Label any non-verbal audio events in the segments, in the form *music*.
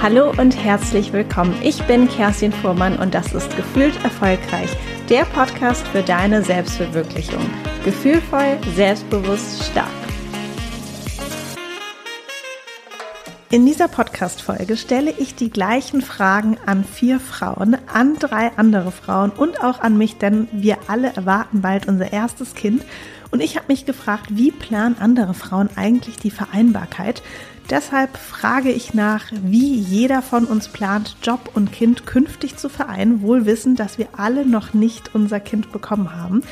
Hallo und herzlich willkommen. Ich bin Kerstin Fuhrmann und das ist Gefühlt Erfolgreich, der Podcast für deine Selbstverwirklichung. Gefühlvoll, selbstbewusst, stark. In dieser Podcast-Folge stelle ich die gleichen Fragen an vier Frauen, an drei andere Frauen und auch an mich, denn wir alle erwarten bald unser erstes Kind. Und ich habe mich gefragt, wie planen andere Frauen eigentlich die Vereinbarkeit? Deshalb frage ich nach, wie jeder von uns plant, Job und Kind künftig zu vereinen, wohl wissend, dass wir alle noch nicht unser Kind bekommen haben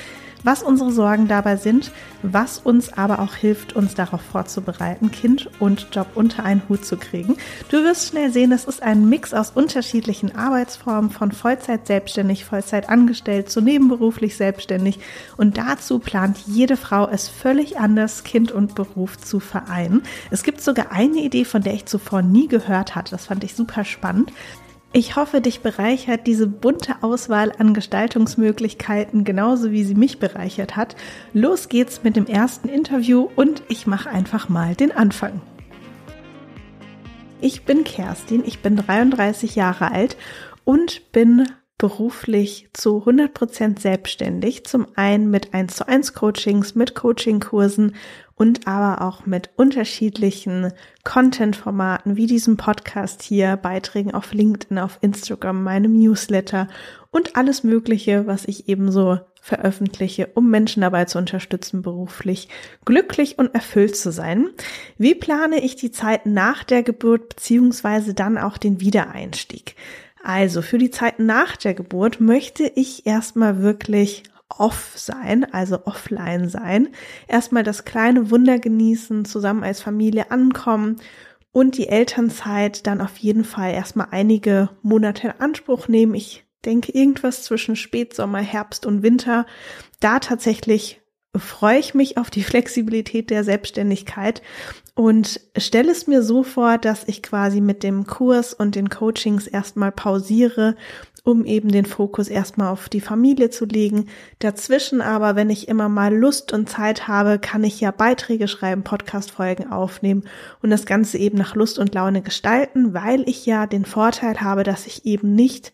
was unsere Sorgen dabei sind, was uns aber auch hilft, uns darauf vorzubereiten, Kind und Job unter einen Hut zu kriegen. Du wirst schnell sehen, es ist ein Mix aus unterschiedlichen Arbeitsformen, von Vollzeit selbstständig, Vollzeit angestellt zu nebenberuflich selbstständig. Und dazu plant jede Frau es völlig anders, Kind und Beruf zu vereinen. Es gibt sogar eine Idee, von der ich zuvor nie gehört hatte. Das fand ich super spannend. Ich hoffe, dich bereichert diese bunte Auswahl an Gestaltungsmöglichkeiten genauso wie sie mich bereichert hat. Los geht's mit dem ersten Interview und ich mache einfach mal den Anfang. Ich bin Kerstin, ich bin 33 Jahre alt und bin beruflich zu 100% selbstständig. Zum einen mit 1 zu 1 Coachings, mit Coachingkursen und aber auch mit unterschiedlichen Content-Formaten wie diesem Podcast hier, Beiträgen auf LinkedIn, auf Instagram, meinem Newsletter und alles Mögliche, was ich ebenso veröffentliche, um Menschen dabei zu unterstützen, beruflich glücklich und erfüllt zu sein. Wie plane ich die Zeit nach der Geburt beziehungsweise dann auch den Wiedereinstieg? Also für die Zeit nach der Geburt möchte ich erstmal wirklich off sein, also offline sein. Erstmal das kleine Wunder genießen, zusammen als Familie ankommen und die Elternzeit dann auf jeden Fall erstmal einige Monate in Anspruch nehmen. Ich denke irgendwas zwischen Spätsommer, Herbst und Winter. Da tatsächlich freue ich mich auf die *laughs* Flexibilität der Selbstständigkeit und stelle es mir so vor, dass ich quasi mit dem Kurs und den Coachings erstmal pausiere um eben den Fokus erstmal auf die Familie zu legen. Dazwischen aber, wenn ich immer mal Lust und Zeit habe, kann ich ja Beiträge schreiben, Podcast-Folgen aufnehmen und das Ganze eben nach Lust und Laune gestalten, weil ich ja den Vorteil habe, dass ich eben nicht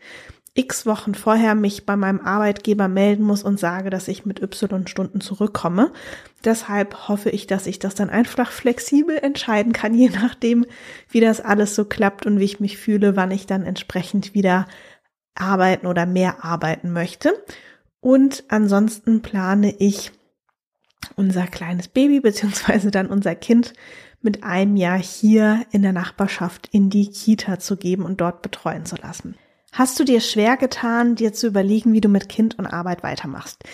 x Wochen vorher mich bei meinem Arbeitgeber melden muss und sage, dass ich mit y Stunden zurückkomme. Deshalb hoffe ich, dass ich das dann einfach flexibel entscheiden kann, *laughs* je nachdem, wie das alles so klappt und wie ich mich fühle, wann ich dann entsprechend wieder arbeiten oder mehr arbeiten möchte. Und ansonsten plane ich unser kleines Baby beziehungsweise dann unser Kind mit einem Jahr hier in der Nachbarschaft in die Kita zu geben und dort betreuen zu lassen. Hast du dir schwer getan, dir zu überlegen, wie du mit Kind und Arbeit weitermachst?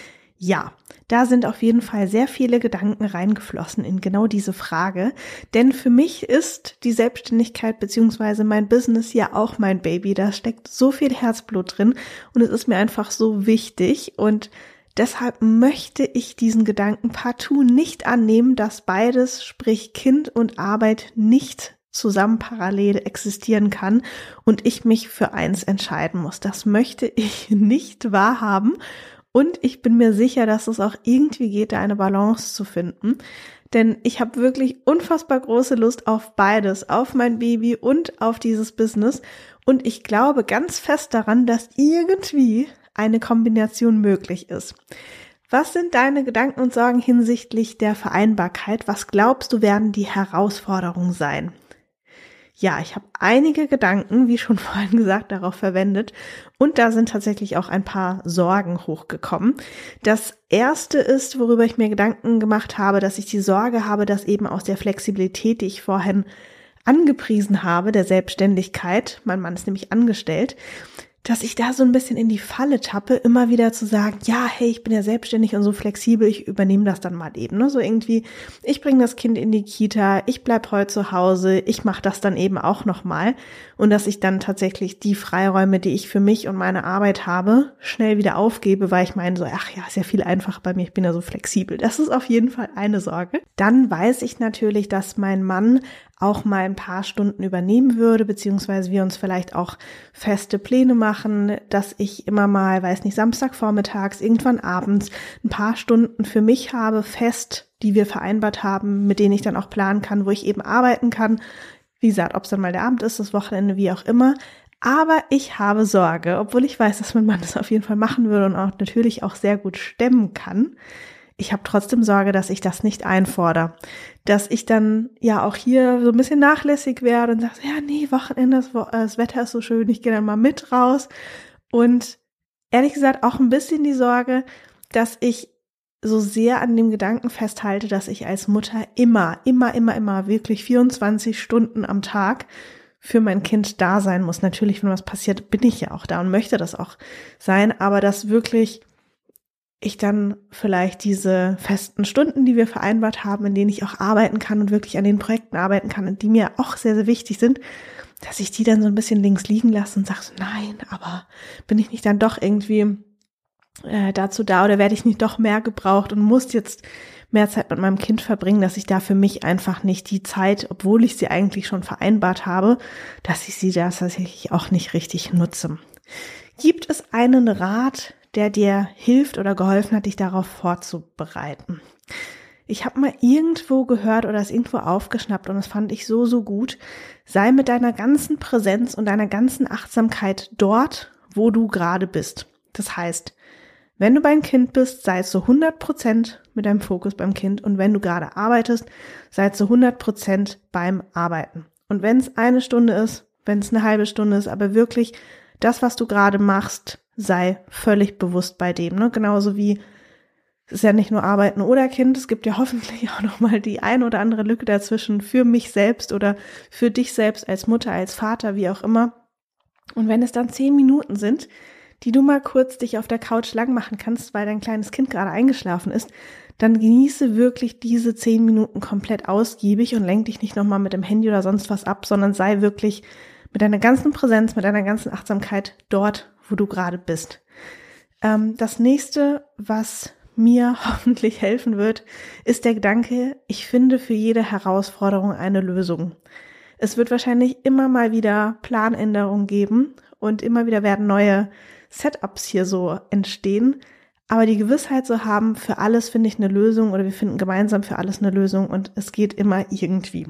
Ja, da sind auf jeden Fall sehr viele Gedanken reingeflossen in genau diese Frage. Denn für mich ist die Selbstständigkeit beziehungsweise mein Business ja auch mein Baby. Da steckt so viel Herzblut drin und es ist mir einfach so wichtig und Deshalb möchte ich diesen Gedanken partout nicht annehmen, dass beides, sprich Kind und Arbeit, nicht zusammen parallel existieren kann und ich mich für eins entscheiden muss. Das möchte ich *laughs* nicht wahrhaben und ich bin mir sicher, dass es auch irgendwie geht, da eine Balance zu finden. Denn ich habe wirklich unfassbar große Lust auf beides, auf mein Baby und auf dieses Business. Und ich glaube ganz fest daran, dass irgendwie eine Kombination möglich ist. Was sind deine Gedanken und Sorgen hinsichtlich der Vereinbarkeit? Was glaubst du werden die Herausforderungen sein? Ja, ich habe einige Gedanken, wie schon *laughs* vorhin gesagt, darauf verwendet und da sind tatsächlich auch ein paar Sorgen hochgekommen. Das erste ist, worüber ich mir Gedanken gemacht habe, dass ich die Sorge habe, dass eben aus der Flexibilität, die ich vorhin angepriesen habe, der Selbstständigkeit, mein Mann ist nämlich angestellt, dass ich da so ein bisschen in die Falle tappe, immer wieder zu sagen, ja, hey, ich bin ja selbstständig und so flexibel, ich übernehme das dann mal eben. Ne? So irgendwie, ich bringe das Kind in die Kita, ich bleib heute zu Hause, ich mache das dann eben auch nochmal. Und dass ich dann tatsächlich die Freiräume, die ich für mich und meine Arbeit habe, schnell wieder aufgebe, weil ich meine so, ach ja, ist ja viel einfacher bei mir, ich bin ja so flexibel. Das ist auf jeden Fall eine Sorge. Dann weiß ich natürlich, dass mein Mann auch mal ein paar Stunden übernehmen würde, beziehungsweise wir uns vielleicht auch feste Pläne machen, dass ich immer mal, weiß nicht, Samstagvormittags, irgendwann abends ein paar Stunden für mich habe, fest, die wir vereinbart haben, mit denen ich dann auch planen kann, wo ich eben arbeiten kann, Wie gesagt, ob es dann mal der Abend ist, das Wochenende, wie auch immer. Aber ich habe Sorge, obwohl ich weiß, dass mein Mann das auf jeden Fall machen würde und auch natürlich auch sehr gut stemmen kann. Ich habe trotzdem Sorge, dass ich das nicht einfordere. Dass ich dann ja auch hier so ein bisschen nachlässig werde und sage, ja, nee, Wochenende, das, das Wetter ist so schön, ich gehe dann mal mit raus. Und ehrlich gesagt auch ein bisschen die Sorge, dass ich so sehr an dem Gedanken festhalte, dass ich als Mutter immer, immer, immer, immer wirklich 24 Stunden am Tag für mein Kind da sein muss. Natürlich, wenn was passiert, bin ich ja auch da und möchte das auch sein, aber dass wirklich ich dann vielleicht diese festen Stunden, die wir vereinbart haben, in denen ich auch arbeiten kann und wirklich an den Projekten arbeiten kann und die mir auch sehr, sehr wichtig sind, dass ich die dann so ein bisschen links liegen lasse und sage so, nein, aber bin ich nicht dann doch irgendwie äh, dazu da oder werde ich nicht doch mehr gebraucht und muss jetzt mehr Zeit mit meinem Kind verbringen, dass ich da für mich einfach nicht die Zeit, obwohl ich sie eigentlich schon vereinbart habe, dass ich sie da tatsächlich auch nicht richtig nutze. Gibt es einen Rat, der dir hilft oder geholfen hat, dich darauf vorzubereiten? Ich habe mal irgendwo gehört oder es irgendwo aufgeschnappt und das fand ich so, so gut. Sei mit deiner ganzen Präsenz und deiner ganzen Achtsamkeit dort, wo du gerade bist. Das heißt, wenn du beim Kind bist, sei es zu 100 Prozent mit deinem Fokus beim Kind und wenn du gerade arbeitest, sei es zu 100 Prozent beim Arbeiten. Und wenn es eine Stunde ist, wenn es eine halbe Stunde ist, aber wirklich das, was du gerade machst, sei völlig bewusst bei dem. Ne? Genauso wie es ist ja nicht nur Arbeiten oder Kind, es gibt ja *laughs* hoffentlich auch noch mal die ein oder andere Lücke dazwischen für mich selbst oder für dich selbst als Mutter, als Vater, wie auch immer. Und wenn es dann zehn Minuten sind, die du mal kurz dich auf der Couch lang machen kannst, weil dein kleines Kind gerade eingeschlafen ist, dann genieße wirklich diese zehn Minuten komplett ausgiebig und lenk dich nicht nochmal mit dem Handy oder sonst was ab, sondern sei wirklich mit deiner ganzen Präsenz, mit deiner ganzen Achtsamkeit dort, wo du gerade bist. Ähm, das nächste, was mir *laughs* hoffentlich helfen wird, ist der Gedanke, ich finde für jede Herausforderung eine Lösung. Es wird wahrscheinlich immer mal wieder Planänderungen geben und immer wieder werden neue Setups hier so entstehen. Aber die Gewissheit zu haben, für alles finde ich eine Lösung oder wir finden gemeinsam für alles eine Lösung und es geht immer irgendwie.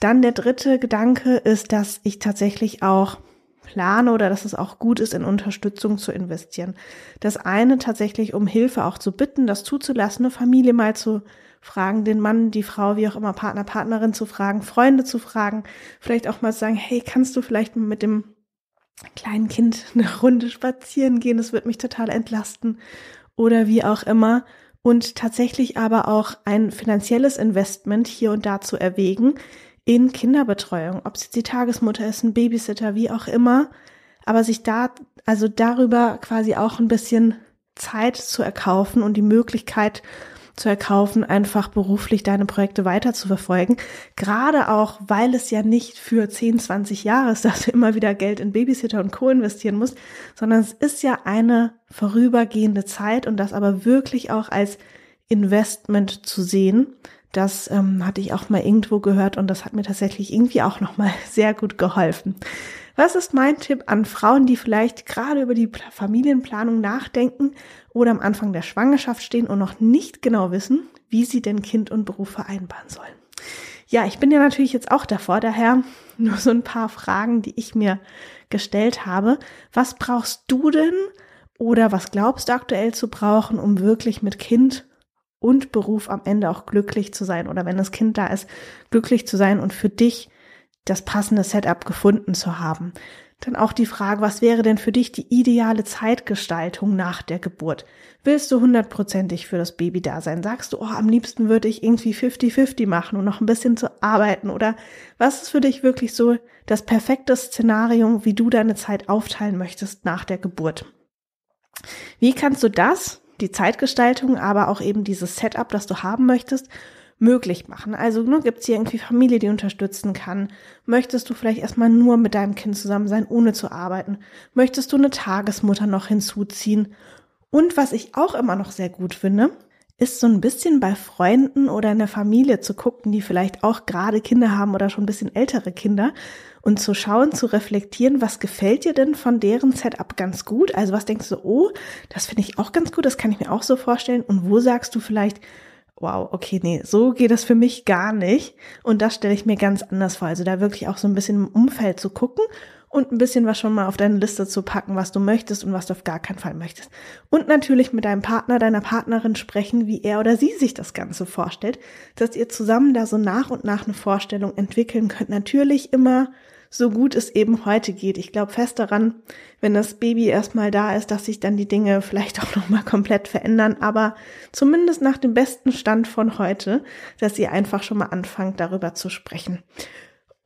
Dann der dritte Gedanke ist, dass ich tatsächlich auch plane oder dass es auch gut ist, in Unterstützung zu investieren. Das eine tatsächlich, um Hilfe auch zu bitten, das zuzulassen, eine Familie mal zu fragen, den Mann, die Frau, wie auch immer, Partner, Partnerin zu fragen, Freunde zu fragen, vielleicht auch mal zu sagen, hey, kannst du vielleicht mit dem kleinen Kind *laughs* eine Runde spazieren gehen, das wird mich total entlasten oder wie auch immer. Und tatsächlich aber auch ein finanzielles Investment hier und da zu erwägen in Kinderbetreuung, ob es jetzt die Tagesmutter ist, ein Babysitter, wie auch immer, aber sich da, also darüber quasi auch ein bisschen Zeit zu erkaufen und die Möglichkeit zu erkaufen, einfach beruflich deine Projekte weiter zu verfolgen. Gerade auch, weil es ja nicht für 10, 20 Jahre ist, *laughs* dass du immer wieder Geld in Babysitter und Co. investieren musst, sondern es ist ja eine vorübergehende Zeit und das aber wirklich auch als Investment zu sehen. Das ähm, hatte ich auch mal irgendwo gehört und das hat mir tatsächlich irgendwie auch nochmal *laughs* sehr gut geholfen. Was ist mein Tipp an Frauen, die vielleicht gerade über die Familienplanung nachdenken oder am Anfang der Schwangerschaft stehen und noch nicht genau wissen, wie sie denn Kind und Beruf vereinbaren sollen? Ja, ich bin ja natürlich jetzt auch davor, daher *laughs* nur so ein paar Fragen, die ich mir gestellt habe. Was brauchst du denn oder was glaubst du aktuell zu brauchen, um wirklich mit Kind und Beruf am Ende auch glücklich zu sein oder wenn das Kind da ist, glücklich zu sein und für dich das passende Setup gefunden zu haben. Dann auch die Frage, was wäre denn für dich die ideale Zeitgestaltung nach der Geburt? Willst du hundertprozentig für das Baby da sein? Sagst du, oh, am liebsten würde ich irgendwie 50-50 machen und noch ein bisschen zu arbeiten? Oder was ist für dich wirklich so das perfekte Szenario, wie du deine Zeit aufteilen möchtest nach der Geburt? Wie kannst du das, die Zeitgestaltung, aber auch eben dieses Setup, das du haben möchtest, möglich machen. Also ne, gibt es hier irgendwie Familie, die unterstützen kann? Möchtest du vielleicht erstmal nur mit deinem Kind zusammen sein, ohne zu arbeiten? Möchtest du eine Tagesmutter noch hinzuziehen? Und was ich auch immer noch sehr gut finde, ist so ein bisschen bei Freunden oder in der Familie zu gucken, die vielleicht auch gerade Kinder haben oder schon ein bisschen ältere Kinder und zu schauen, zu reflektieren, was gefällt dir denn von deren Setup ganz gut? Also was denkst du, oh, das finde ich auch ganz gut, das kann ich mir auch so vorstellen. Und wo sagst du vielleicht, wow, okay, nee, so geht es für mich gar nicht. Und das stelle ich mir ganz anders vor. Also da wirklich auch so ein bisschen im Umfeld zu gucken und ein bisschen was schon mal auf deine Liste zu packen, was du möchtest und was du auf gar keinen Fall möchtest. Und natürlich mit deinem Partner, deiner Partnerin sprechen, wie er oder sie sich das Ganze vorstellt, dass ihr zusammen da so nach und nach eine Vorstellung entwickeln könnt. Natürlich immer so gut es eben heute geht. Ich glaube fest daran, wenn das Baby erstmal da ist, dass sich dann die Dinge vielleicht auch nochmal komplett verändern, aber zumindest nach dem besten Stand von heute, dass ihr einfach schon mal anfangt, darüber zu sprechen.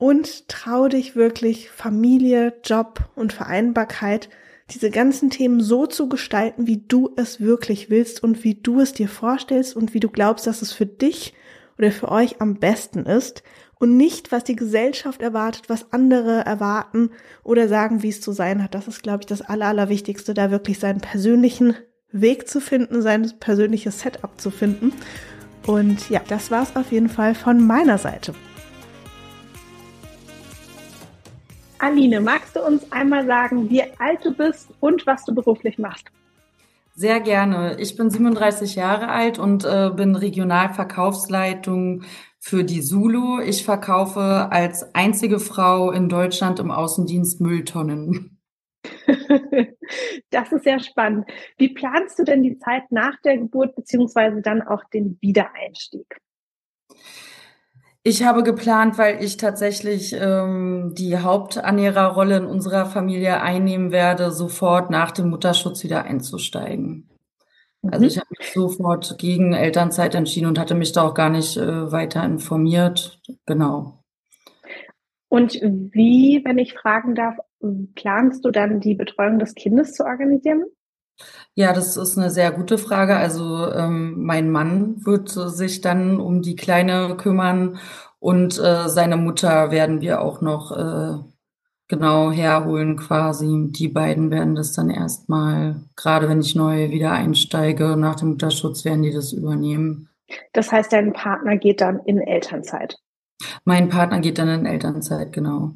Und trau dich wirklich Familie, Job und Vereinbarkeit, diese ganzen Themen so zu gestalten, wie du es wirklich willst und wie du es dir vorstellst und wie du glaubst, dass es für dich oder für euch am besten ist und nicht, was die Gesellschaft erwartet, was andere erwarten oder sagen, wie es zu sein hat. Das ist, glaube ich, das Aller, Allerwichtigste, da wirklich seinen persönlichen Weg zu finden, sein persönliches Setup zu finden. Und ja, das war es auf jeden Fall von meiner Seite. Aline, magst du uns einmal sagen, wie alt du bist und was du beruflich machst? Sehr gerne. Ich bin 37 Jahre alt und äh, bin Regionalverkaufsleitung für die Zulu. Ich verkaufe als einzige Frau in Deutschland im Außendienst Mülltonnen. *laughs* Das ist sehr spannend. Wie planst du denn die Zeit nach der Geburt beziehungsweise dann auch den Wiedereinstieg? Ich habe geplant, weil ich tatsächlich ähm, die Haupternährerrolle in unserer Familie einnehmen werde, sofort nach dem Mutterschutz wieder einzusteigen. Also mhm. ich habe mich sofort gegen Elternzeit entschieden und hatte mich da auch gar nicht äh, weiter informiert. Genau. Und wie, wenn ich fragen darf, planst du dann die Betreuung des Kindes zu organisieren? Ja, das ist eine sehr gute Frage. Also ähm, mein Mann wird sich dann um die Kleine kümmern und äh, seine Mutter werden wir auch noch äh, genau herholen quasi. Die beiden werden das dann erstmal, gerade wenn ich neu wieder einsteige, nach dem Mutterschutz werden die das übernehmen. Das heißt, dein Partner geht dann in Elternzeit? Mein Partner geht dann in Elternzeit, genau.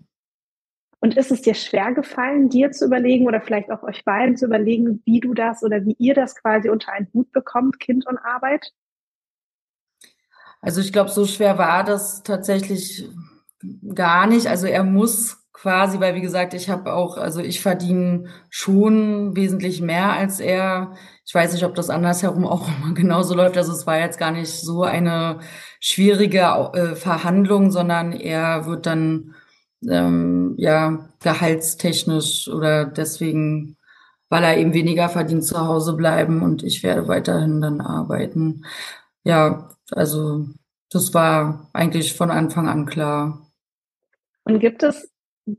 Und ist es dir schwer gefallen, dir zu überlegen oder vielleicht auch euch beiden zu überlegen, wie du das oder wie ihr das quasi unter einen Hut bekommt, Kind und Arbeit? Also ich glaube, so schwer war das tatsächlich gar nicht. Also er muss quasi, weil wie gesagt, ich habe auch, also ich verdiene schon wesentlich mehr als er. Ich weiß nicht, ob das andersherum *laughs* auch immer genauso läuft. Also es war jetzt gar nicht so eine schwierige äh, Verhandlung, sondern er wird dann ähm, ja gehaltstechnisch oder deswegen, weil er eben weniger verdient, zu Hause bleiben und ich werde weiterhin dann arbeiten. Ja, also das war eigentlich von Anfang an klar. Und gibt es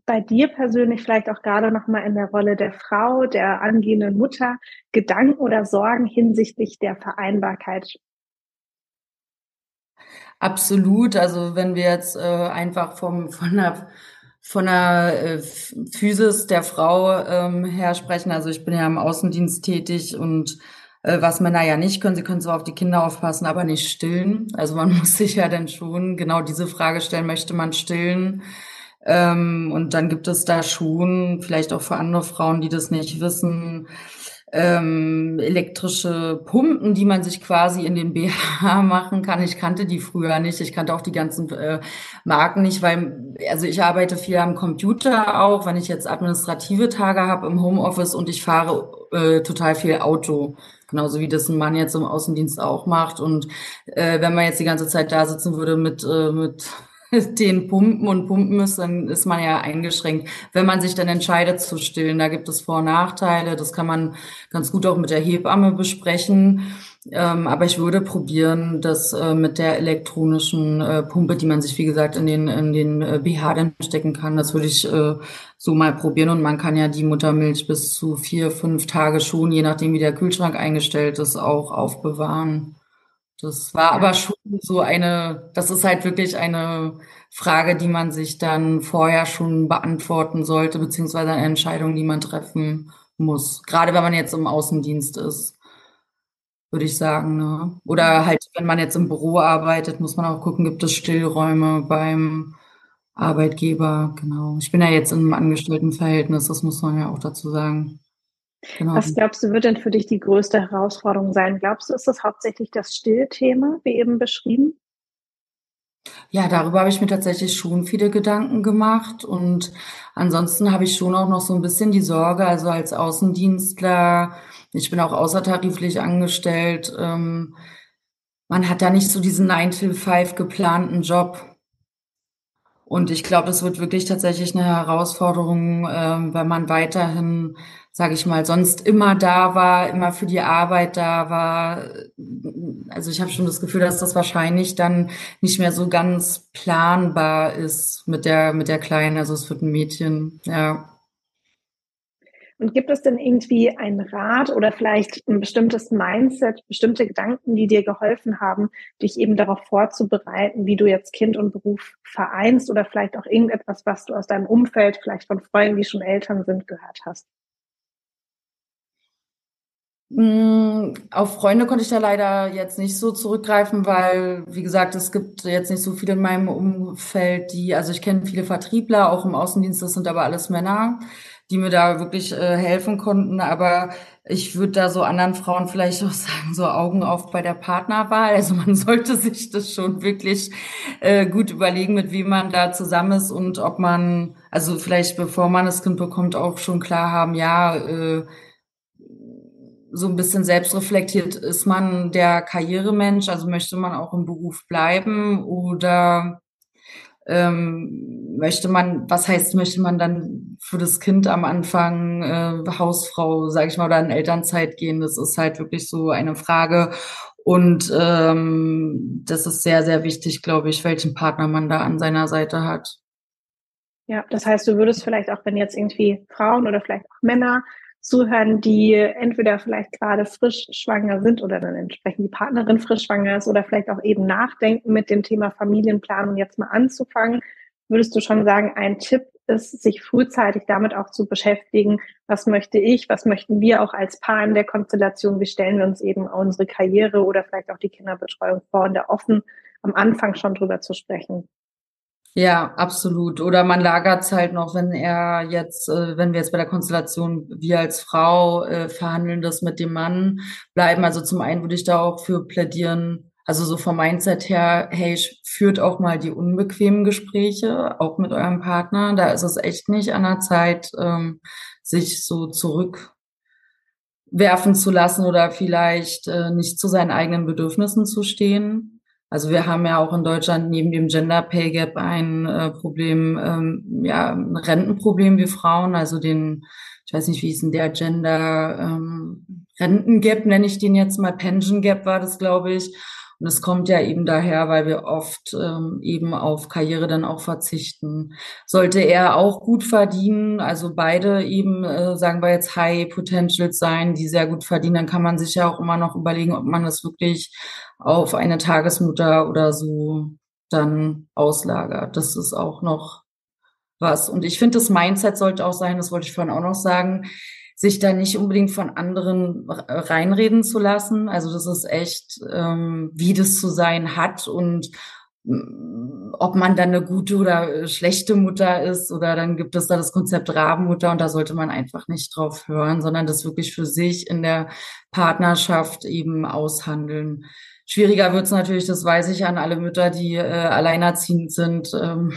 bei dir persönlich vielleicht auch gerade noch mal in der Rolle der Frau, der angehenden Mutter Gedanken oder Sorgen hinsichtlich der Vereinbarkeit? Absolut. Also wenn wir jetzt äh, einfach vom von der von der äh, Physis der Frau ähm, her sprechen, also ich bin ja im Außendienst tätig und äh, was Männer ja nicht können, sie können zwar auf die Kinder aufpassen, aber nicht stillen. Also man *laughs* muss sich ja dann schon genau diese Frage stellen, möchte man stillen? Ähm, und dann gibt es da schon, vielleicht auch für andere Frauen, die das nicht wissen, ähm, elektrische Pumpen, die man sich quasi in den BH *laughs* machen kann. Ich kannte die früher nicht. Ich kannte auch die ganzen äh, Marken nicht, weil also ich arbeite viel am Computer auch, wenn ich jetzt administrative Tage habe im Homeoffice und ich fahre äh, total viel Auto. Genauso wie das ein Mann jetzt im Außendienst auch macht. Und äh, wenn man jetzt die ganze Zeit da sitzen würde mit, äh, mit *laughs* den pumpen und pumpen müsste, dann ist man ja eingeschränkt. Wenn man sich dann entscheidet zu stillen, da gibt es Vor- und Nachteile. Das kann man ganz gut auch mit der Hebamme besprechen. Ähm, aber ich würde probieren, das äh, mit der elektronischen äh, Pumpe, die man sich, wie gesagt, in den, in den äh, BH dann stecken kann, das würde ich äh, so mal probieren. Und man kann ja die Muttermilch bis zu vier, fünf Tage schon, je nachdem wie der Kühlschrank eingestellt ist, auch aufbewahren. Das war aber schon so eine, das ist halt wirklich eine Frage, die man sich dann vorher schon beantworten sollte, beziehungsweise eine Entscheidung, die man treffen muss. Gerade wenn man jetzt im Außendienst ist, würde ich sagen. Ne? Oder halt, wenn man jetzt im Büro arbeitet, muss man auch gucken, gibt es Stillräume beim Arbeitgeber. Genau. Ich bin ja jetzt in einem Angestelltenverhältnis, das muss man ja auch dazu sagen. Genau. Was glaubst du, wird denn für dich die größte Herausforderung sein? Glaubst du, ist das hauptsächlich das Stillthema, wie eben beschrieben? Ja, darüber habe ich mir tatsächlich schon viele Gedanken gemacht und ansonsten habe ich schon auch noch so ein bisschen die Sorge, also als Außendienstler, ich bin auch außertariflich angestellt, ähm, man hat da nicht so diesen 9-to-5 geplanten Job. Und ich glaube, das wird wirklich tatsächlich eine Herausforderung, ähm, wenn man weiterhin sage ich mal, sonst immer da war, immer für die Arbeit da war. Also ich habe schon das Gefühl, dass das wahrscheinlich dann nicht mehr so ganz planbar ist mit der mit der Kleinen. Also es wird ein Mädchen, ja. Und gibt es denn irgendwie einen Rat oder vielleicht ein bestimmtes Mindset, bestimmte Gedanken, die dir geholfen haben, dich eben darauf vorzubereiten, wie du jetzt Kind und Beruf vereinst oder vielleicht auch irgendetwas, was du aus deinem Umfeld, vielleicht von Freunden, die schon Eltern sind, gehört hast? Mm, auf Freunde konnte ich da leider jetzt nicht so zurückgreifen, weil, wie gesagt, es gibt jetzt nicht so viele in meinem Umfeld, die, also ich kenne viele Vertriebler, auch im Außendienst, das sind aber alles Männer, die mir da wirklich äh, helfen konnten. Aber ich würde da so anderen Frauen vielleicht auch *laughs* sagen, so Augen auf bei der Partnerwahl. Also man *laughs* sollte sich das schon wirklich äh, gut überlegen, mit wem man da zusammen ist und ob man, also vielleicht bevor man das Kind bekommt, auch schon klar haben, ja, äh, so ein bisschen selbstreflektiert, ist man der Karrieremensch, also möchte man auch im Beruf bleiben oder ähm, möchte man, was heißt, möchte man dann für das Kind am Anfang äh, Hausfrau, sage ich mal, oder in Elternzeit gehen? Das ist halt wirklich so eine Frage. Und ähm, das ist sehr, sehr wichtig, glaube ich, welchen Partner man da an seiner Seite hat. Ja, das heißt, du würdest vielleicht auch, wenn jetzt irgendwie Frauen oder vielleicht auch Männer zuhören, die entweder vielleicht gerade frisch schwanger sind oder dann entsprechend die Partnerin frisch schwanger ist oder vielleicht auch eben nachdenken mit dem Thema Familienplanung jetzt mal anzufangen, würdest du schon sagen, ein Tipp ist, sich frühzeitig damit auch zu beschäftigen, was möchte ich, was möchten wir auch als Paar in der Konstellation, wie stellen wir uns eben unsere Karriere oder vielleicht auch die Kinderbetreuung vor und da offen am Anfang schon drüber zu sprechen. Ja, absolut. Oder man lagert es halt noch, wenn er jetzt, äh, wenn wir jetzt bei der Konstellation, wir als Frau äh, verhandeln das mit dem Mann bleiben. Also zum einen würde ich da auch für plädieren, also so vom Mindset her, hey, führt auch mal die unbequemen Gespräche, auch mit eurem Partner. Da ist es echt nicht an der Zeit, ähm, sich so zurückwerfen zu lassen oder vielleicht äh, nicht zu seinen eigenen Bedürfnissen zu stehen. Also wir haben ja auch in Deutschland neben dem Gender Pay Gap ein äh, Problem, ähm, ja, ein Rentenproblem wie Frauen, also den, ich weiß nicht, wie ist denn der Gender ähm, Rentengap, nenne ich den jetzt mal, Pension Gap war das, glaube ich. Und es kommt ja eben daher, weil wir oft ähm, eben auf Karriere dann auch verzichten. Sollte er auch gut verdienen, also beide eben, äh, sagen wir jetzt High Potentials sein, die sehr gut verdienen, dann kann man sich ja auch immer noch überlegen, ob man das wirklich auf eine Tagesmutter oder so dann auslagert. Das ist auch noch was. Und ich finde, das Mindset sollte auch sein, das wollte ich vorhin auch noch sagen, sich da nicht unbedingt von anderen reinreden zu lassen. Also das ist echt, ähm, wie das zu sein hat und mm, ob man dann eine gute oder schlechte Mutter ist oder dann gibt es da das Konzept Rabenmutter und da sollte man einfach nicht drauf hören, sondern das wirklich für sich in der Partnerschaft eben aushandeln. Schwieriger wird es natürlich, das weiß ich an alle Mütter, die äh, alleinerziehend sind. Ähm,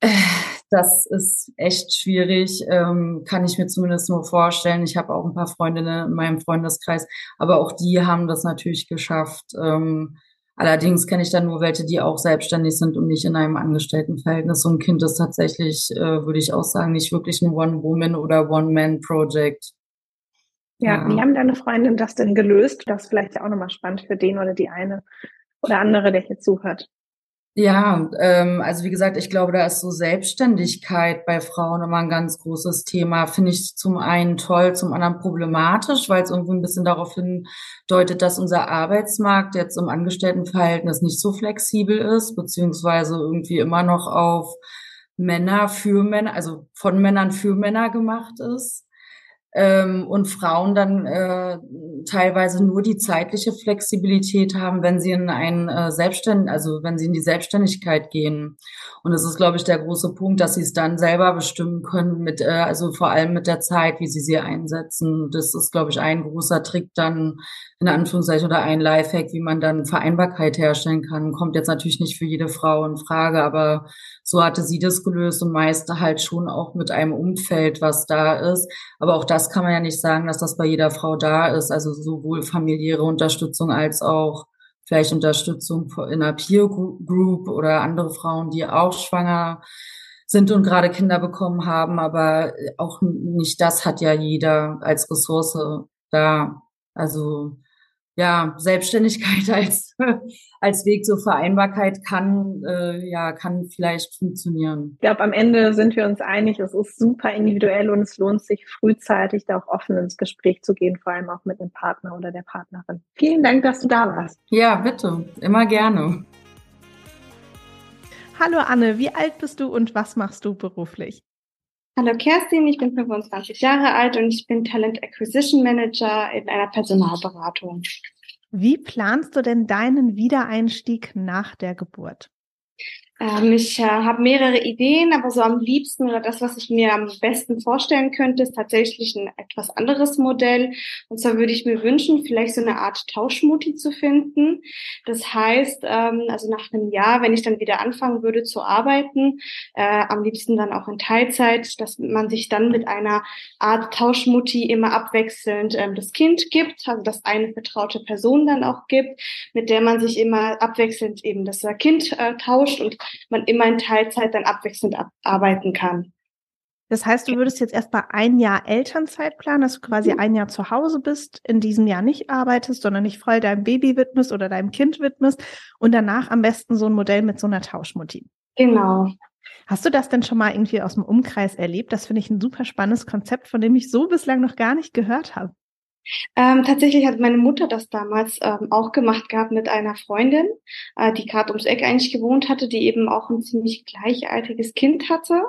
äh, das ist echt schwierig, ähm, kann ich mir zumindest nur vorstellen. Ich habe auch ein paar Freundinnen in meinem Freundeskreis, aber auch die haben das natürlich geschafft. Ähm, allerdings kenne ich dann nur welche, die auch selbstständig sind und nicht in einem Angestelltenverhältnis. So ein Kind ist tatsächlich, äh, würde ich auch sagen, nicht wirklich ein One-Woman- oder One-Man-Project. Ja, ja, wie haben deine Freundin das denn gelöst? Das ist vielleicht auch nochmal spannend für den oder die eine oder andere, der hier zuhört. Ja, ähm, also wie gesagt, ich glaube, da ist so Selbstständigkeit bei Frauen immer ein ganz großes Thema. Finde ich zum einen toll, zum anderen problematisch, weil es irgendwie ein bisschen darauf hindeutet, dass unser Arbeitsmarkt jetzt im Angestelltenverhältnis nicht so flexibel ist, beziehungsweise irgendwie immer noch auf Männer für Männer, also von Männern für Männer gemacht ist ähm, und Frauen dann äh, teilweise nur die zeitliche Flexibilität haben, wenn sie in ein äh, Selbstständ, also wenn sie in die Selbstständigkeit gehen. Und es ist, glaube ich, der große Punkt, dass sie es dann selber bestimmen können, mit, äh, also vor allem mit der Zeit, wie sie sie einsetzen. Das ist, glaube ich, ein großer Trick dann in Anführungszeichen oder ein Lifehack, wie man dann Vereinbarkeit herstellen kann. Kommt jetzt natürlich nicht für jede Frau in Frage, aber so hatte sie das gelöst und meist halt schon auch mit einem Umfeld, was da ist. Aber auch das kann man ja nicht sagen, dass das bei jeder Frau da ist. Also sowohl familiäre Unterstützung als auch vielleicht Unterstützung in einer Peer Group oder andere Frauen, die auch schwanger sind und gerade Kinder bekommen haben. Aber auch nicht das hat ja jeder als Ressource da. Also ja, Selbstständigkeit *laughs* als, als Weg zur Vereinbarkeit kann, äh, ja, kann vielleicht funktionieren. Ich glaube, am Ende sind wir uns einig, es ist super individuell und es lohnt sich frühzeitig da auch offen ins Gespräch zu gehen, vor allem auch mit dem Partner oder der Partnerin. Vielen Dank, dass du da warst. Ja, bitte, immer gerne. Hallo Anne, wie alt bist du und was machst du beruflich? Hallo Kerstin, ich bin 25 Jahre alt und ich bin Talent Acquisition Manager in einer Personalberatung. Wie planst du denn deinen Wiedereinstieg nach der Geburt? Ähm, ich äh, habe mehrere Ideen, aber so am liebsten oder das, was ich mir am besten vorstellen könnte, ist tatsächlich ein etwas anderes Modell. Und zwar würde ich mir wünschen, vielleicht so eine Art Tauschmutti zu finden. Das heißt, ähm, also nach einem Jahr, wenn ich dann wieder anfangen würde zu arbeiten, äh, am liebsten dann auch in Teilzeit, dass man sich dann mit einer Art Tauschmutti immer abwechselnd ähm, das Kind gibt, also dass eine vertraute Person dann auch gibt, mit der man sich immer abwechselnd eben das Kind äh, tauscht und man immer in Teilzeit dann abwechselnd arbeiten kann. Das heißt, du würdest jetzt erst mal ein Jahr Elternzeit planen, dass du quasi mhm. ein Jahr zu Hause bist, in diesem Jahr nicht arbeitest, sondern nicht voll deinem Baby widmest oder deinem Kind widmest und danach am besten so ein Modell mit so einer Tauschmutti. Genau. Hast du das denn schon mal irgendwie aus dem Umkreis erlebt? Das finde ich ein super spannendes Konzept, von dem ich so bislang noch gar nicht gehört habe. Ähm, tatsächlich hat meine Mutter das damals ähm, auch gemacht gehabt mit einer Freundin, äh, die gerade ums Eck eigentlich gewohnt hatte, die eben auch ein ziemlich gleichaltriges Kind hatte.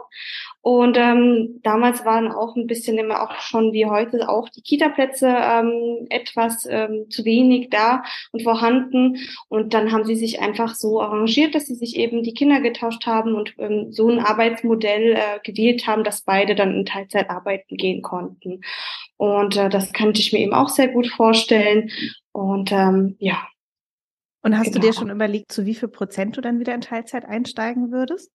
Und ähm, damals waren auch ein bisschen immer auch schon wie heute auch die Kita-Plätze ähm, etwas ähm, zu wenig da und vorhanden. Und dann haben sie sich einfach so arrangiert, dass sie sich eben die Kinder getauscht haben und ähm, so ein Arbeitsmodell äh, gewählt haben, dass beide dann in Teilzeit arbeiten gehen konnten. Und äh, das könnte ich mir eben auch sehr gut vorstellen. Und ähm, ja. Und hast genau. du dir genau. schon überlegt, zu wie viel Prozent du dann wieder in Teilzeit einsteigen würdest?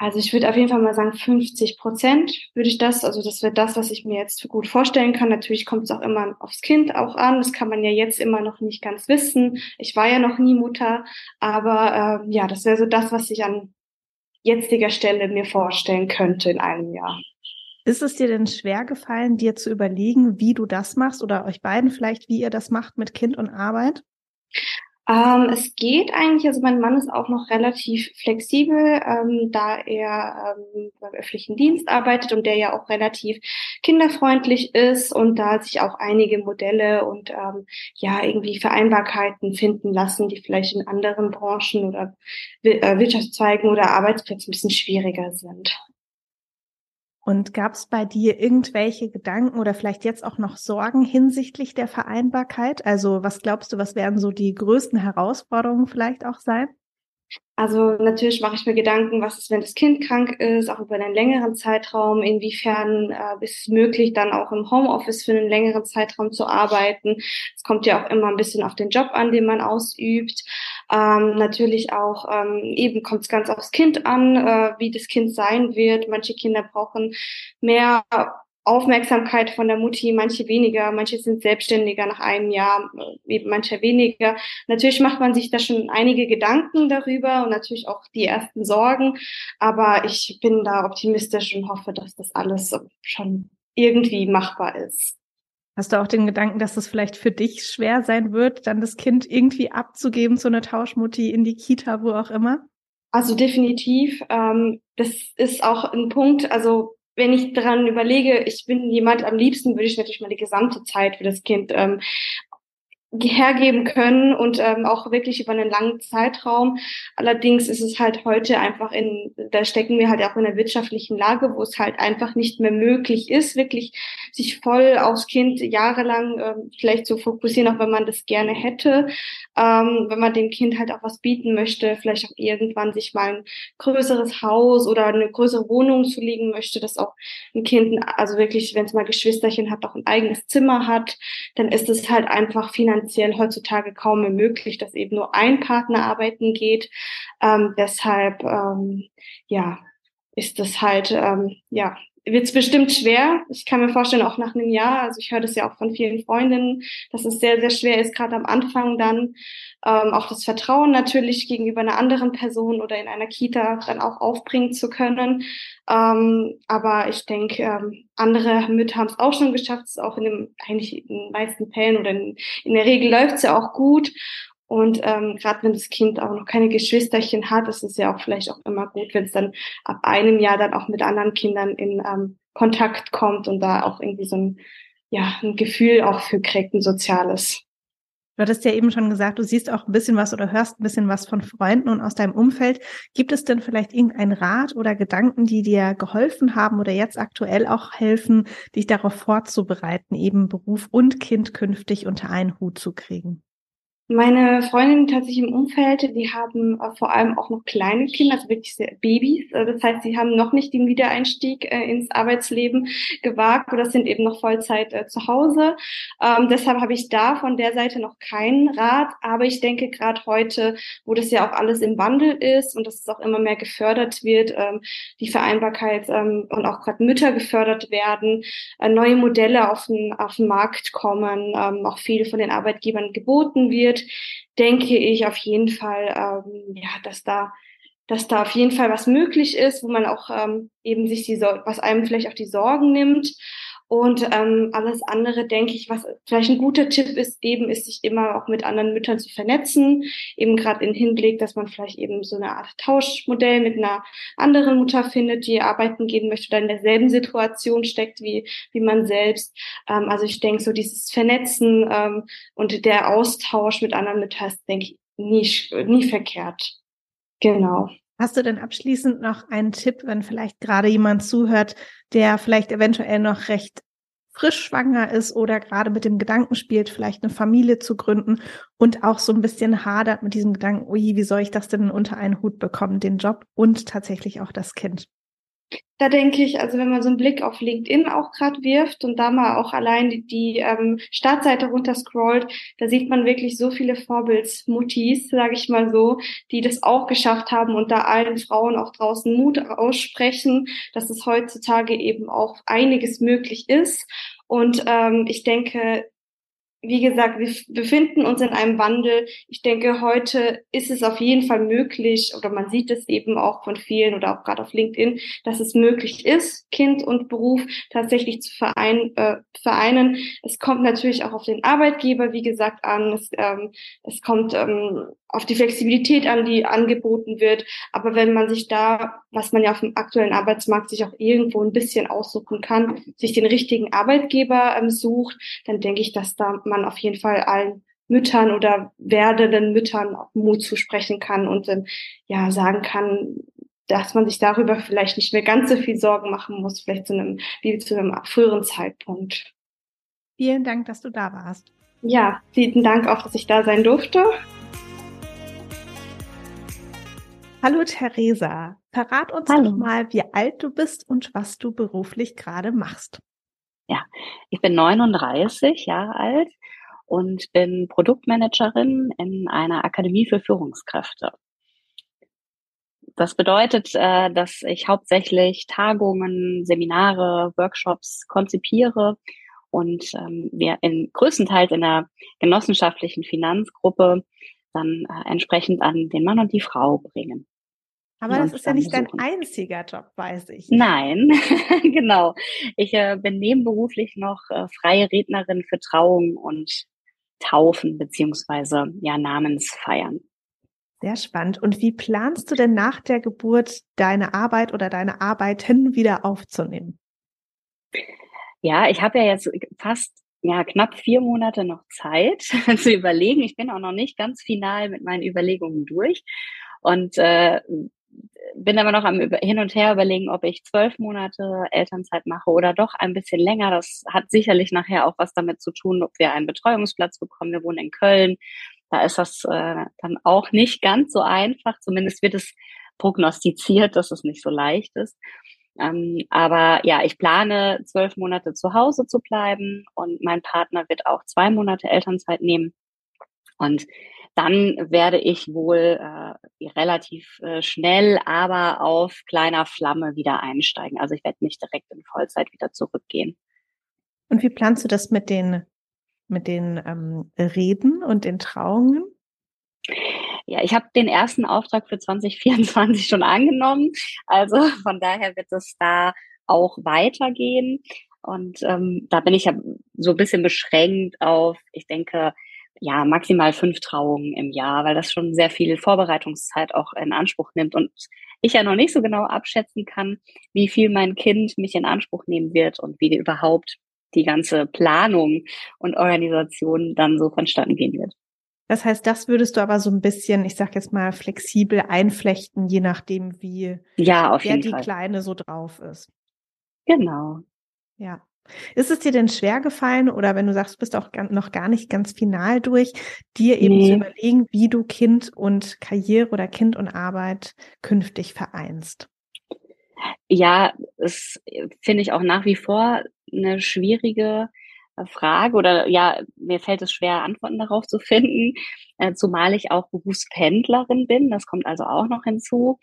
Also ich würde auf jeden Fall mal sagen, 50 Prozent würde ich das, also das wäre das, was ich mir jetzt gut vorstellen kann. Natürlich kommt es auch immer aufs Kind auch an. Das kann man ja jetzt immer noch nicht ganz wissen. Ich war ja noch nie Mutter, aber äh, ja, das wäre so das, was ich an jetziger Stelle mir vorstellen könnte in einem Jahr. Ist es dir denn schwer gefallen, dir zu überlegen, wie du das machst oder euch beiden vielleicht, wie ihr das macht mit Kind und Arbeit? Ähm, es geht eigentlich, also mein Mann ist auch noch relativ flexibel, ähm, da er ähm, beim öffentlichen Dienst arbeitet und der ja auch relativ kinderfreundlich ist und da sich auch einige Modelle und ähm, ja irgendwie Vereinbarkeiten finden lassen, die vielleicht in anderen Branchen oder äh, Wirtschaftszweigen oder Arbeitsplätzen ein bisschen schwieriger sind. Und gab es bei dir irgendwelche Gedanken oder vielleicht jetzt auch noch Sorgen hinsichtlich der Vereinbarkeit? Also was glaubst du, was werden so die größten Herausforderungen vielleicht auch sein? Also natürlich mache ich mir Gedanken, was ist, wenn das Kind krank ist, auch über einen längeren Zeitraum, inwiefern äh, ist es möglich, dann auch im Homeoffice für einen längeren Zeitraum zu arbeiten. Es kommt ja auch immer ein bisschen auf den Job an, den man ausübt. Ähm, natürlich auch ähm, eben kommt es ganz aufs Kind an, äh, wie das Kind sein wird. Manche Kinder brauchen mehr Aufmerksamkeit von der Mutti, manche weniger, manche sind selbstständiger nach einem Jahr, eben manche weniger. Natürlich macht man sich da schon einige Gedanken darüber und natürlich auch die ersten Sorgen, aber ich bin da optimistisch und hoffe, dass das alles schon irgendwie machbar ist. Hast du auch den Gedanken, dass es vielleicht für dich schwer sein wird, dann das Kind irgendwie abzugeben zu einer Tauschmutti in die Kita, wo auch immer? Also definitiv. Ähm, das ist auch ein Punkt, also wenn ich daran überlege, ich bin jemand, am liebsten würde ich natürlich mal die gesamte Zeit für das Kind ähm, hergeben können und ähm, auch wirklich über einen langen Zeitraum. Allerdings ist es halt heute einfach in, da stecken wir halt auch in einer wirtschaftlichen Lage, wo es halt einfach nicht mehr möglich ist, wirklich sich voll aufs Kind jahrelang ähm, vielleicht zu fokussieren, auch wenn man das gerne hätte, ähm, wenn man dem Kind halt auch was bieten möchte, vielleicht auch irgendwann sich mal ein größeres Haus oder eine größere Wohnung zulegen möchte, dass auch ein Kind, also wirklich, wenn es mal Geschwisterchen hat, auch ein eigenes Zimmer hat, dann ist es halt einfach finanziell finanziell heutzutage kaum mehr möglich, dass eben nur ein Partner arbeiten geht. Ähm, deshalb, ähm, ja, ist das halt, ähm, ja, wird es bestimmt schwer. Ich kann mir vorstellen, auch nach einem Jahr, also ich höre das ja auch von vielen Freundinnen, dass es sehr, sehr schwer ist, gerade am Anfang dann ähm, auch das Vertrauen natürlich gegenüber einer anderen Person oder in einer Kita dann auch aufbringen zu können. Ähm, aber ich denke, ähm, andere Mütter haben es auch schon geschafft, es auch in dem, eigentlich in den meisten Fällen oder in, in der Regel läuft es ja auch gut. Und ähm, gerade wenn das Kind auch noch keine Geschwisterchen hat, ist es ja auch vielleicht auch immer gut, wenn es dann ab einem Jahr dann auch mit anderen Kindern in ähm, Kontakt kommt und da auch irgendwie so ein, ja, ein Gefühl auch für kriegt, ein soziales. Du hattest ja eben schon gesagt, du siehst auch ein bisschen was oder hörst ein bisschen was von Freunden und aus deinem Umfeld. Gibt es denn vielleicht irgendeinen Rat oder Gedanken, die dir geholfen haben oder jetzt aktuell auch helfen, dich darauf vorzubereiten, eben Beruf und Kind künftig unter einen Hut zu kriegen? Meine Freundinnen tatsächlich im Umfeld, die haben äh, vor allem auch noch kleine Kinder, also wirklich sehr Babys. Äh, das heißt, sie haben noch nicht den Wiedereinstieg äh, ins Arbeitsleben gewagt oder sind eben noch Vollzeit äh, zu Hause. Ähm, deshalb habe ich da von der Seite noch keinen Rat. Aber ich denke gerade heute, wo das ja auch alles im Wandel ist und dass es auch immer mehr gefördert wird, ähm, die Vereinbarkeit ähm, und auch gerade Mütter gefördert werden, äh, neue Modelle auf den, auf den Markt kommen, ähm, auch viel von den Arbeitgebern geboten wird denke ich auf jeden Fall, ähm, ja, dass da dass da auf jeden Fall was möglich ist, wo man auch ähm, eben sich die, was einem vielleicht auch die Sorgen nimmt und ähm, alles andere, denke ich, was vielleicht ein guter Tipp ist, eben ist, sich immer auch mit anderen Müttern zu vernetzen. Eben gerade in Hinblick, dass man vielleicht eben so eine Art Tauschmodell mit einer anderen Mutter findet, die arbeiten gehen möchte oder in derselben Situation steckt wie, wie man selbst. Ähm, also ich denke, so dieses Vernetzen ähm, und der Austausch mit anderen Müttern ist, denke ich, nie, nie verkehrt. Genau. Hast du denn abschließend noch einen Tipp, wenn vielleicht gerade jemand zuhört, der vielleicht eventuell noch recht frisch schwanger ist oder gerade mit dem Gedanken spielt, vielleicht eine Familie zu gründen und auch so ein bisschen hadert mit diesem Gedanken, ui, wie soll ich das denn unter einen Hut bekommen, den Job und tatsächlich auch das Kind? Da denke ich, also wenn man so einen Blick auf LinkedIn auch gerade wirft und da mal auch allein die, die ähm, Startseite runterscrollt, da sieht man wirklich so viele Vorbildsmuttis, sage ich mal so, die das auch geschafft haben und da allen Frauen auch draußen Mut aussprechen, dass es heutzutage eben auch einiges möglich ist. Und ähm, ich denke, wie gesagt, wir befinden uns in einem Wandel. Ich denke, heute ist es auf jeden Fall möglich, oder man sieht es eben auch von vielen oder auch gerade auf LinkedIn, dass es möglich ist, Kind und Beruf tatsächlich zu verein, äh, vereinen. Es kommt natürlich auch auf den Arbeitgeber, wie gesagt, an. Es, ähm, es kommt ähm, auf die Flexibilität an, die angeboten wird. Aber wenn man sich da, was man ja auf dem aktuellen Arbeitsmarkt sich auch irgendwo ein bisschen aussuchen kann, sich den richtigen Arbeitgeber ähm, sucht, dann denke ich, dass da man auf jeden Fall allen Müttern oder werdenden Müttern auch Mut zusprechen kann und ähm, ja sagen kann, dass man sich darüber vielleicht nicht mehr ganz so viel Sorgen machen muss, vielleicht zu einem, wie zu einem früheren Zeitpunkt. Vielen Dank, dass du da warst. Ja, vielen Dank auch, dass ich da sein durfte. Hallo Theresa, verrat uns Hallo. doch mal, wie alt du bist und was du beruflich gerade machst. Ja, ich bin 39 Jahre alt und bin Produktmanagerin in einer Akademie für Führungskräfte. Das bedeutet, äh, dass ich hauptsächlich Tagungen, Seminare, Workshops konzipiere und ähm, wir in größtenteils in der genossenschaftlichen Finanzgruppe dann äh, entsprechend an den Mann und die Frau bringen. Aber das ist ja nicht dein einziger Job, weiß ich. Nein, *laughs* genau. Ich äh, bin nebenberuflich noch äh, freie Rednerin für Trauungen und Taufen beziehungsweise ja Namensfeiern. Sehr spannend. Und wie planst du denn nach der Geburt deine Arbeit oder deine Arbeiten wieder aufzunehmen? Ja, ich habe ja jetzt fast ja knapp vier Monate noch Zeit *laughs* zu überlegen. Ich bin auch noch nicht ganz final mit meinen Überlegungen durch und äh, bin aber noch am hin und her überlegen, ob ich zwölf Monate Elternzeit mache oder doch ein bisschen länger. Das hat sicherlich nachher auch was damit zu tun, ob wir einen Betreuungsplatz bekommen. Wir wohnen in Köln. Da ist das äh, dann auch nicht ganz so einfach. Zumindest wird es prognostiziert, dass es nicht so leicht ist. Ähm, aber ja, ich plane zwölf Monate zu Hause zu bleiben und mein Partner wird auch zwei Monate Elternzeit nehmen. Und dann werde ich wohl äh, relativ äh, schnell, aber auf kleiner Flamme wieder einsteigen. Also ich werde nicht direkt in Vollzeit wieder zurückgehen. Und wie planst du das mit den mit den ähm, Reden und den Trauungen? Ja, ich habe den ersten Auftrag für 2024 schon angenommen. Also von daher wird es da auch weitergehen. Und ähm, da bin ich ja so ein bisschen beschränkt auf, ich denke, ja, maximal fünf Trauungen im Jahr, weil das schon sehr viel Vorbereitungszeit auch in Anspruch nimmt und ich ja noch nicht so genau abschätzen kann, wie viel mein Kind mich in Anspruch nehmen wird und wie überhaupt die ganze Planung und Organisation dann so vonstatten gehen wird. Das heißt, das würdest du aber so ein bisschen, ich sag jetzt mal, flexibel einflechten, je nachdem, wie ja, auf wer die Fall. Kleine so drauf ist. Genau. Ja. Ist es dir denn schwer gefallen oder wenn du sagst, du bist auch noch gar nicht ganz final durch, dir eben nee. zu überlegen, wie du Kind und Karriere oder Kind und Arbeit künftig vereinst? Ja, es finde ich auch nach wie vor eine schwierige äh, Frage oder ja, mir fällt es schwer, Antworten darauf zu finden, äh, zumal ich auch Berufspendlerin bin. Das kommt also auch noch hinzu.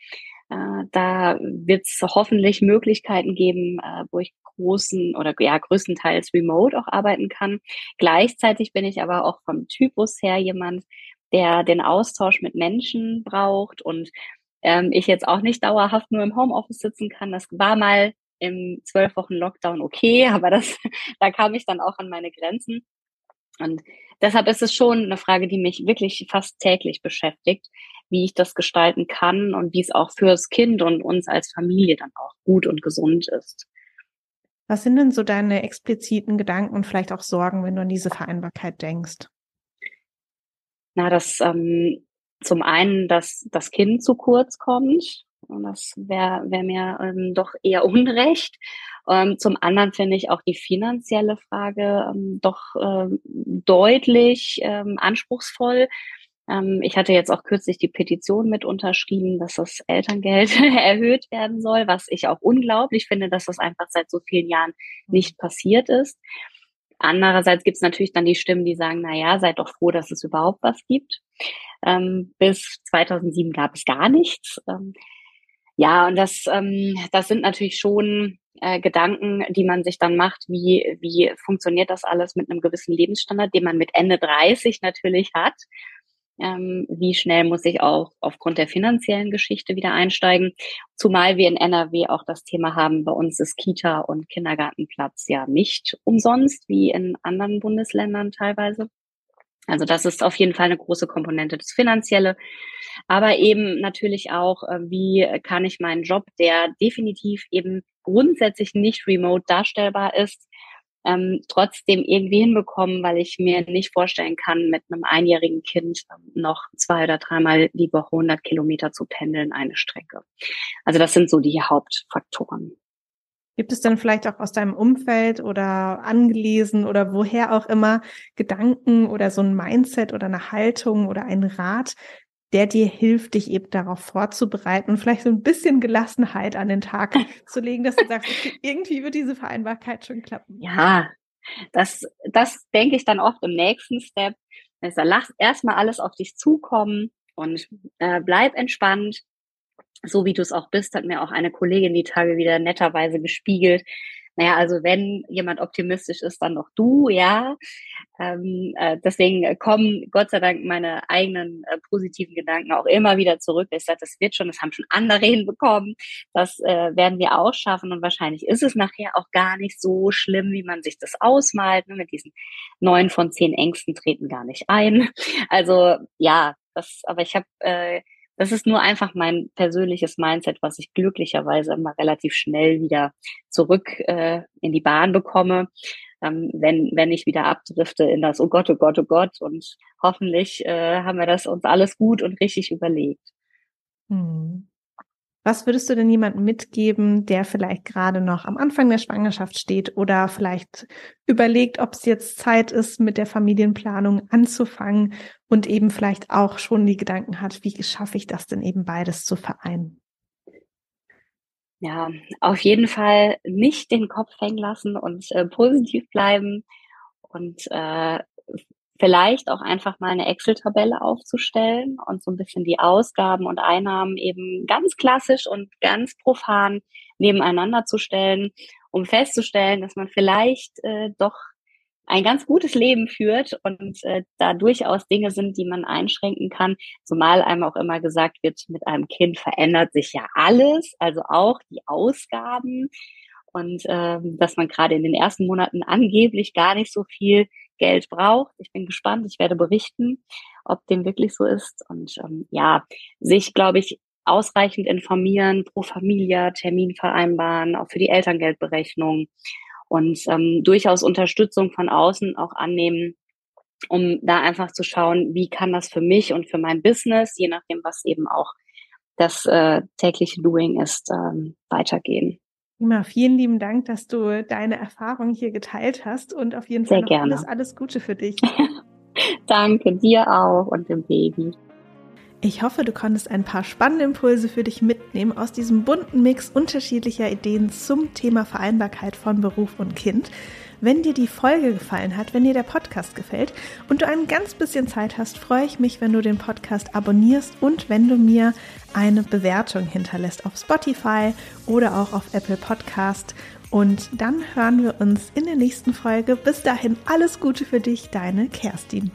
Äh, da wird es hoffentlich Möglichkeiten geben, äh, wo ich großen oder ja größtenteils remote auch arbeiten kann. Gleichzeitig bin ich aber auch vom Typus her jemand, der den Austausch mit Menschen braucht und ähm, ich jetzt auch nicht dauerhaft nur im Homeoffice sitzen kann. Das war mal im zwölf Wochen Lockdown okay, *laughs* aber das, da kam ich dann auch an meine Grenzen. Und deshalb ist es schon eine Frage, die mich wirklich fast täglich beschäftigt, wie ich das gestalten kann und wie es auch fürs Kind und uns als Familie dann auch gut und gesund ist. Was sind denn so deine expliziten Gedanken und vielleicht auch Sorgen, wenn du an diese Vereinbarkeit denkst? Na, dass ähm, zum einen, dass das Kind zu kurz kommt. Und das wäre wär mir ähm, doch eher *laughs* unrecht. Ähm, zum anderen finde ich auch die finanzielle Frage ähm, doch ähm, deutlich ähm, anspruchsvoll. Ähm, ich hatte jetzt auch kürzlich die Petition mit unterschrieben, dass das Elterngeld *laughs* erhöht werden soll, was ich auch unglaublich finde, dass das einfach seit so vielen Jahren nicht passiert ist. Andererseits gibt es natürlich dann die Stimmen, die sagen, na ja, seid doch froh, dass es überhaupt was gibt. Ähm, bis 2007 gab es gar nichts. Ähm, ja, und das, ähm, das sind natürlich schon äh, Gedanken, die man sich dann macht, wie, wie funktioniert das alles mit einem gewissen Lebensstandard, den man mit Ende 30 natürlich hat. Ähm, wie schnell muss ich auch aufgrund der finanziellen Geschichte wieder einsteigen? Zumal wir in NRW auch das Thema haben, bei uns ist Kita und Kindergartenplatz ja nicht umsonst, wie in anderen Bundesländern teilweise. Also das ist auf jeden Fall eine große Komponente, das Finanzielle. Aber eben natürlich auch, äh, wie kann ich meinen Job, der definitiv eben grundsätzlich nicht remote darstellbar ist, ähm, trotzdem irgendwie hinbekommen, weil ich mir nicht vorstellen kann, mit einem einjährigen Kind noch zwei oder dreimal die Woche 100 Kilometer zu pendeln, eine Strecke. Also das sind so die Hauptfaktoren. Gibt es denn vielleicht auch aus deinem Umfeld oder angelesen oder woher auch immer Gedanken oder so ein Mindset oder eine Haltung oder ein Rat, der dir hilft, dich eben darauf vorzubereiten und vielleicht so ein bisschen Gelassenheit an den Tag *laughs* zu legen, dass du sagst, irgendwie wird diese Vereinbarkeit schon klappen. Ja, das, das denke ich dann oft im nächsten Step. Also lass erstmal alles auf dich zukommen und äh, bleib entspannt. So wie du es auch bist, hat mir auch eine Kollegin die Tage wieder netterweise gespiegelt. Naja, also wenn jemand optimistisch ist, dann noch du, ja. Ähm, äh, deswegen kommen Gott sei Dank meine eigenen äh, positiven Gedanken auch immer wieder zurück. Ich sage, das wird schon, das haben schon andere *laughs* hinbekommen. Das äh, werden wir auch schaffen und wahrscheinlich ist es nachher auch gar nicht so schlimm, wie man sich das ausmalt. Ne? Mit diesen neun von zehn Ängsten treten gar nicht ein. Also ja, das, aber ich habe äh, das ist nur einfach mein persönliches Mindset, was ich glücklicherweise immer relativ schnell wieder zurück äh, in die Bahn bekomme, ähm, wenn, wenn ich wieder abdrifte in das Oh Gott, oh Gott, oh Gott. Und hoffentlich äh, haben wir das uns alles gut und richtig überlegt. Hm. Was würdest du denn jemandem mitgeben, der vielleicht gerade noch am Anfang der Schwangerschaft steht oder vielleicht überlegt, ob es jetzt Zeit ist, mit der Familienplanung anzufangen und eben vielleicht auch schon die Gedanken hat, wie schaffe ich das denn eben beides zu vereinen? Ja, auf jeden Fall nicht den Kopf hängen lassen und äh, positiv bleiben und äh, vielleicht auch einfach mal eine Excel-Tabelle aufzustellen und so ein bisschen die Ausgaben und Einnahmen eben ganz klassisch und ganz profan nebeneinander zu stellen, um festzustellen, dass man vielleicht äh, doch ein ganz gutes Leben führt und äh, da durchaus Dinge sind, die man einschränken kann. Zumal einem auch immer gesagt wird, mit einem Kind verändert sich ja alles, also auch die Ausgaben und ähm, dass man gerade in den ersten Monaten angeblich gar nicht so viel Geld braucht. Ich bin gespannt, ich werde berichten, ob dem wirklich so ist. Und ähm, ja, sich, glaube ich, ausreichend informieren, pro Familie Termin vereinbaren, auch für die Elterngeldberechnung und ähm, durchaus Unterstützung von außen auch annehmen, um da einfach zu schauen, wie kann das für mich und für mein Business, je nachdem, was eben auch das äh, tägliche Doing ist, ähm, weitergehen. Immer vielen lieben Dank, dass du deine Erfahrung hier geteilt hast und auf jeden Fall alles, alles Gute für dich. *laughs* Danke dir auch und dem Baby. Ich hoffe, du konntest ein paar spannende Impulse für dich mitnehmen aus diesem bunten Mix unterschiedlicher Ideen zum Thema Vereinbarkeit von Beruf und Kind. Wenn dir die Folge gefallen hat, wenn dir der Podcast gefällt und du ein ganz bisschen Zeit hast, freue ich mich, wenn du den Podcast abonnierst und wenn du mir eine Bewertung hinterlässt auf Spotify oder auch auf Apple Podcast. Und dann hören wir uns in der nächsten Folge. Bis dahin alles Gute für dich, deine Kerstin.